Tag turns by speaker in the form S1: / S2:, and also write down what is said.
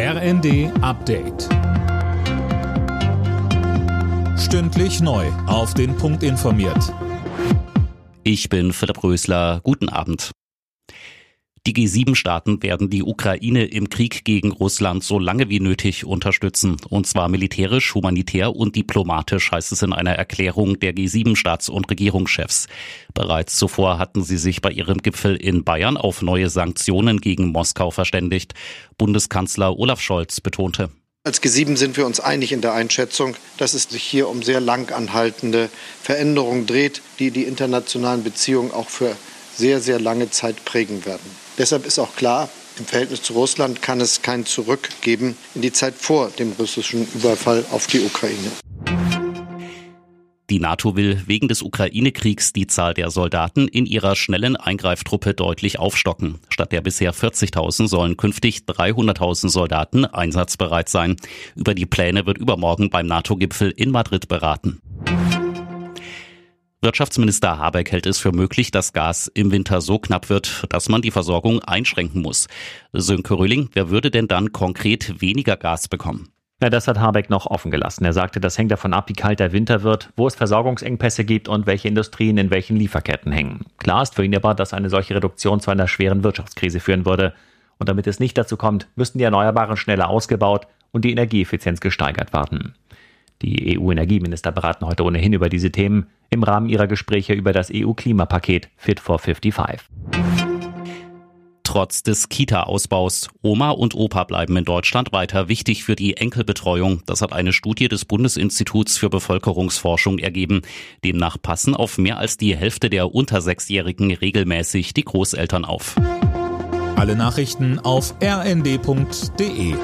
S1: RND Update. Stündlich neu. Auf den Punkt informiert.
S2: Ich bin Philipp Rösler. Guten Abend. Die G7-Staaten werden die Ukraine im Krieg gegen Russland so lange wie nötig unterstützen. Und zwar militärisch, humanitär und diplomatisch, heißt es in einer Erklärung der G7-Staats- und Regierungschefs. Bereits zuvor hatten sie sich bei ihrem Gipfel in Bayern auf neue Sanktionen gegen Moskau verständigt. Bundeskanzler Olaf Scholz betonte.
S3: Als G7 sind wir uns einig in der Einschätzung, dass es sich hier um sehr lang anhaltende Veränderungen dreht, die die internationalen Beziehungen auch für sehr, sehr lange Zeit prägen werden. Deshalb ist auch klar, im Verhältnis zu Russland kann es kein Zurück geben in die Zeit vor dem russischen Überfall auf die Ukraine.
S2: Die NATO will wegen des Ukraine-Kriegs die Zahl der Soldaten in ihrer schnellen Eingreiftruppe deutlich aufstocken. Statt der bisher 40.000 sollen künftig 300.000 Soldaten einsatzbereit sein. Über die Pläne wird übermorgen beim NATO-Gipfel in Madrid beraten. Wirtschaftsminister Habeck hält es für möglich, dass Gas im Winter so knapp wird, dass man die Versorgung einschränken muss. Sönke Röhling, wer würde denn dann konkret weniger Gas bekommen?
S4: Ja, das hat Habeck noch offen gelassen. Er sagte, das hängt davon ab, wie kalt der Winter wird, wo es Versorgungsengpässe gibt und welche Industrien in welchen Lieferketten hängen. Klar ist für ihn aber, dass eine solche Reduktion zu einer schweren Wirtschaftskrise führen würde. Und damit es nicht dazu kommt, müssten die Erneuerbaren schneller ausgebaut und die Energieeffizienz gesteigert werden. Die EU-Energieminister beraten heute ohnehin über diese Themen im Rahmen ihrer Gespräche über das EU-Klimapaket Fit for 55.
S2: Trotz des Kita-Ausbaus. Oma und Opa bleiben in Deutschland weiter wichtig für die Enkelbetreuung. Das hat eine Studie des Bundesinstituts für Bevölkerungsforschung ergeben. Demnach passen auf mehr als die Hälfte der unter Sechsjährigen regelmäßig die Großeltern auf.
S1: Alle Nachrichten auf rnd.de